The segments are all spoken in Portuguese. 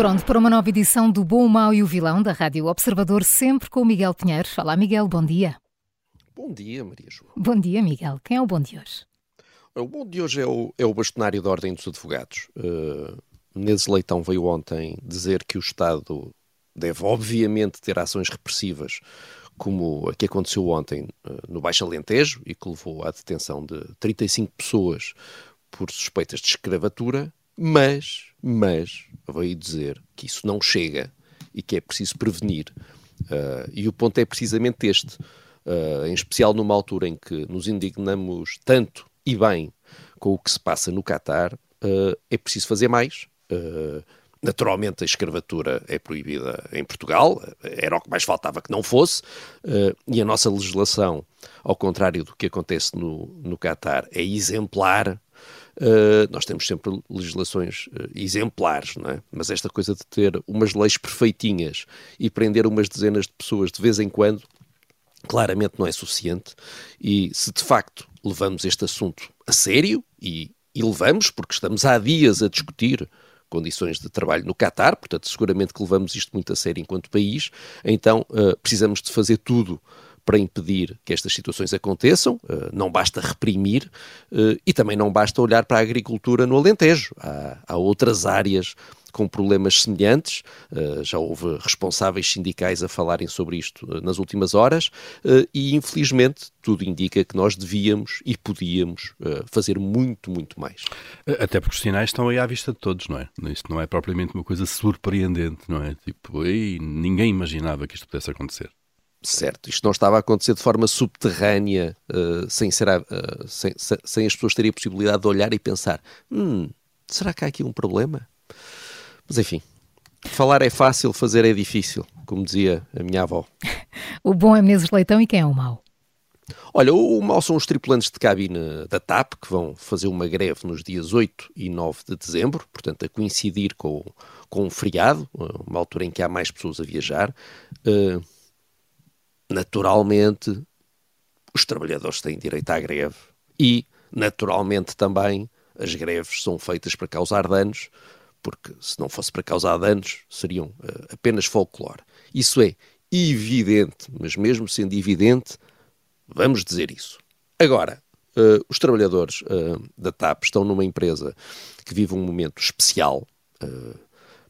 Pronto para uma nova edição do Bom, o Mau e o Vilão da Rádio Observador, sempre com o Miguel Pinheiro. Olá, Miguel, bom dia. Bom dia, Maria João. Bom dia, Miguel. Quem é o bom de hoje? O bom de hoje é o, é o bastonário da Ordem dos Advogados. Uh, Menezes Leitão veio ontem dizer que o Estado deve, obviamente, ter ações repressivas, como a que aconteceu ontem uh, no Baixo Alentejo e que levou à detenção de 35 pessoas por suspeitas de escravatura, mas, mas, veio dizer que isso não chega e que é preciso prevenir. Uh, e o ponto é precisamente este, uh, em especial numa altura em que nos indignamos tanto e bem com o que se passa no Catar, uh, é preciso fazer mais. naturalmente, a escravatura é proibida em Portugal, era o que mais faltava que não fosse, e a nossa legislação, ao contrário do que acontece no, no Catar, é exemplar Uh, nós temos sempre legislações uh, exemplares, não é? mas esta coisa de ter umas leis perfeitinhas e prender umas dezenas de pessoas de vez em quando, claramente não é suficiente. E se de facto levamos este assunto a sério, e, e levamos, porque estamos há dias a discutir condições de trabalho no Catar, portanto, seguramente que levamos isto muito a sério enquanto país, então uh, precisamos de fazer tudo para impedir que estas situações aconteçam, uh, não basta reprimir uh, e também não basta olhar para a agricultura no Alentejo. Há, há outras áreas com problemas semelhantes. Uh, já houve responsáveis sindicais a falarem sobre isto nas últimas horas e, infelizmente, tudo indica que nós devíamos e podíamos fazer muito, muito mais. Até porque os sinais estão aí à vista de todos, não é? Isto não é propriamente uma coisa surpreendente, não é? Tipo, ei, ninguém imaginava que isto pudesse acontecer. Certo, isto não estava a acontecer de forma subterrânea, uh, sem, ser, uh, sem, sem, as pessoas terem a possibilidade de olhar e pensar: hum, será que há aqui um problema? Mas enfim, falar é fácil, fazer é difícil, como dizia a minha avó. o bom é Menezes Leitão e quem é o mau? Olha, o mau são os tripulantes de cabine da TAP, que vão fazer uma greve nos dias 8 e 9 de dezembro, portanto, a coincidir com, com um feriado, uma altura em que há mais pessoas a viajar. Uh, naturalmente, os trabalhadores têm direito à greve e, naturalmente, também as greves são feitas para causar danos, porque se não fosse para causar danos, seriam uh, apenas folclore. Isso é evidente, mas mesmo sendo evidente, vamos dizer isso. Agora, uh, os trabalhadores uh, da TAP estão numa empresa que vive um momento especial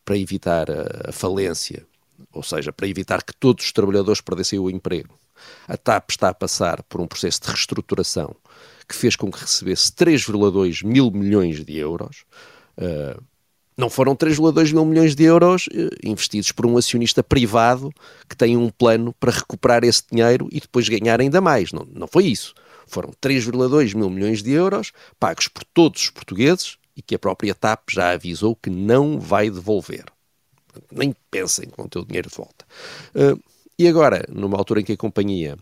para evitar a, a falência ou seja, para evitar que todos os trabalhadores perdessem o emprego. A TAP está a passar por um processo de reestruturação que fez com que recebesse 3,2 mil milhões de euros. Uh, não foram 3,2 mil milhões de euros uh, investidos por um acionista privado que tem um plano para recuperar esse dinheiro e depois ganhar ainda mais. Não, não foi isso. Foram 3,2 mil milhões de euros pagos por todos os portugueses e que a própria TAP já avisou que não vai devolver nem pensem com o teu dinheiro de volta. Uh, e agora, numa altura em que a companhia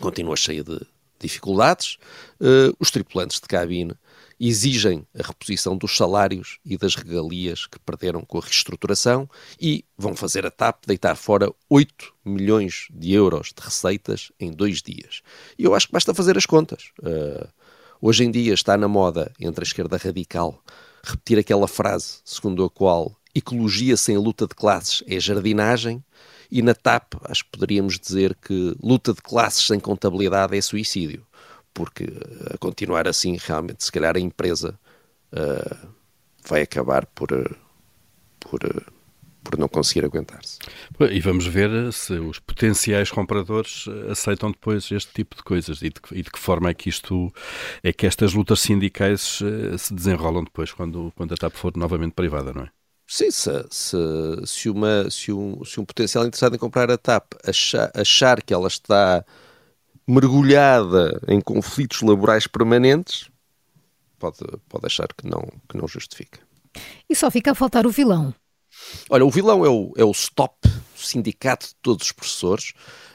continua cheia de dificuldades, uh, os tripulantes de cabine exigem a reposição dos salários e das regalias que perderam com a reestruturação e vão fazer a TAP deitar fora 8 milhões de euros de receitas em dois dias. E eu acho que basta fazer as contas. Uh, hoje em dia está na moda, entre a esquerda radical, repetir aquela frase segundo a qual ecologia sem luta de classes é jardinagem, e na TAP acho que poderíamos dizer que luta de classes sem contabilidade é suicídio, porque eh, a continuar assim, realmente, se calhar a empresa uh, vai acabar por, uh, por, por não conseguir aguentar-se. E vamos ver se os potenciais compradores aceitam depois este tipo de coisas e de, e de que forma é que isto é que estas lutas sindicais se desenrolam depois quando, quando a TAP for novamente privada, não é? Sim, se, se, se, uma, se, um, se um potencial interessado em comprar a TAP achar, achar que ela está mergulhada em conflitos laborais permanentes, pode, pode achar que não, que não justifica. E só fica a faltar o vilão. Olha, o vilão é o, é o STOP, o Sindicato de Todos os Professores.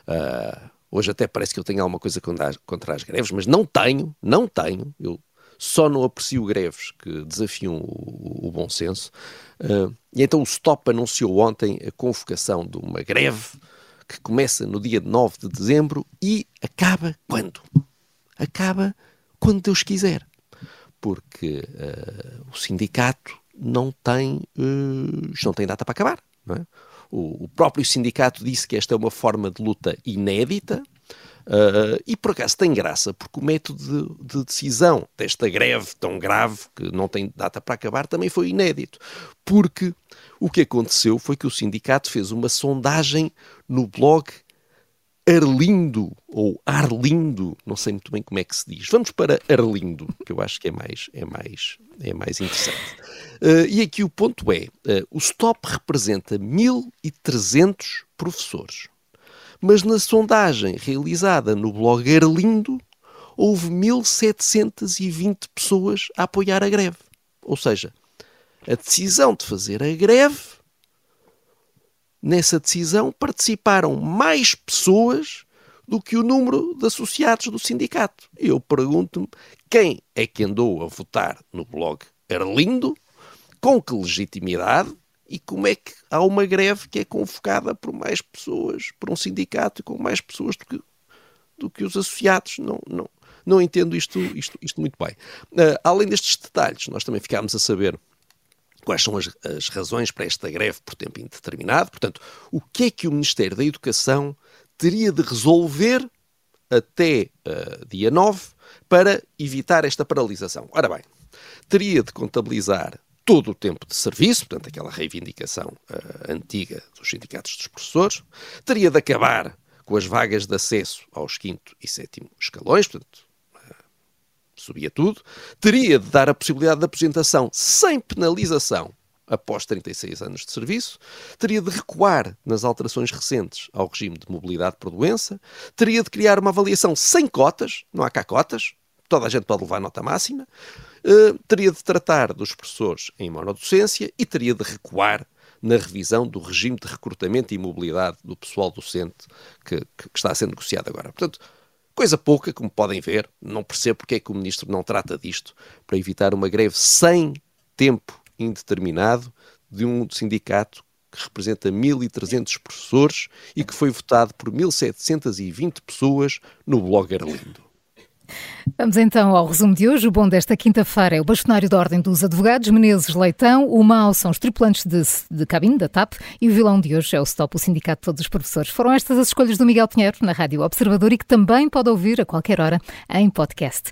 Uh, hoje até parece que eu tenho alguma coisa contra, contra as greves, mas não tenho, não tenho. Eu só não aprecio greves que desafiam o, o bom senso. Uh, e então o STOP anunciou ontem a convocação de uma greve que começa no dia 9 de dezembro e acaba quando? Acaba quando Deus quiser. Porque uh, o sindicato não tem, uh, não tem data para acabar. É? O, o, próprio sindicato disse que esta é uma forma de luta inédita uh, e por acaso tem graça, porque o método de, de, decisão desta greve tão grave, que não tem data para acabar, também foi inédito. Porque o que aconteceu foi que o sindicato fez uma sondagem no blog Arlindo, ou Arlindo, não sei muito bem como é que se diz. Vamos para Arlindo, que eu acho que é mais, é mais, é mais interessante. Uh, e aqui o ponto é, uh, o STOP representa 1.300 professores. Mas na sondagem realizada no blog Arlindo, houve 1.720 pessoas a apoiar a greve. Ou seja, a decisão de fazer a greve nessa decisão participaram mais pessoas do que o número de associados do sindicato. Eu pergunto-me quem é que andou a votar no blog Arlindo, com que legitimidade e como é que há uma greve que é convocada por mais pessoas, por um sindicato com mais pessoas do que, do que os associados. Não, não, não entendo isto, isto, isto muito bem. Uh, além destes detalhes, nós também ficámos a saber quais são as, as, razões para esta greve por tempo indeterminado. Portanto, o que é que o Ministério da Educação teria de resolver até uh, dia 9 para evitar esta paralisação? Ora bem, teria de contabilizar todo o tempo de serviço, portanto, aquela reivindicação uh, antiga dos sindicatos dos professores, teria de acabar com as vagas de acesso aos quinto e sétimo escalões, portanto, subia tudo, teria de dar a possibilidade de aposentação sem penalização após 36 anos de serviço, teria de recuar nas alterações recentes ao regime de mobilidade por doença, teria de criar uma avaliação sem cotas, não há cá cotas, toda a gente pode levar nota máxima, uh, teria de tratar dos professores em monodocência e teria de recuar na revisão do regime de recrutamento e mobilidade do pessoal docente que, que está a ser negociado agora. Portanto, Coisa pouca, como podem ver, não percebo porque é que o ministro não trata disto para evitar uma greve sem tempo indeterminado de um sindicato que representa 1.300 professores e que foi votado por 1.720 pessoas no blog Arlindo. Vamos então ao resumo de hoje. O bom desta quinta-feira é o bastonário da Ordem dos Advogados, Menezes Leitão. O mau são os tripulantes de, de cabine da TAP. E o vilão de hoje é o STOP, o Sindicato de Todos os Professores. Foram estas as escolhas do Miguel Pinheiro na Rádio Observador e que também pode ouvir a qualquer hora em podcast.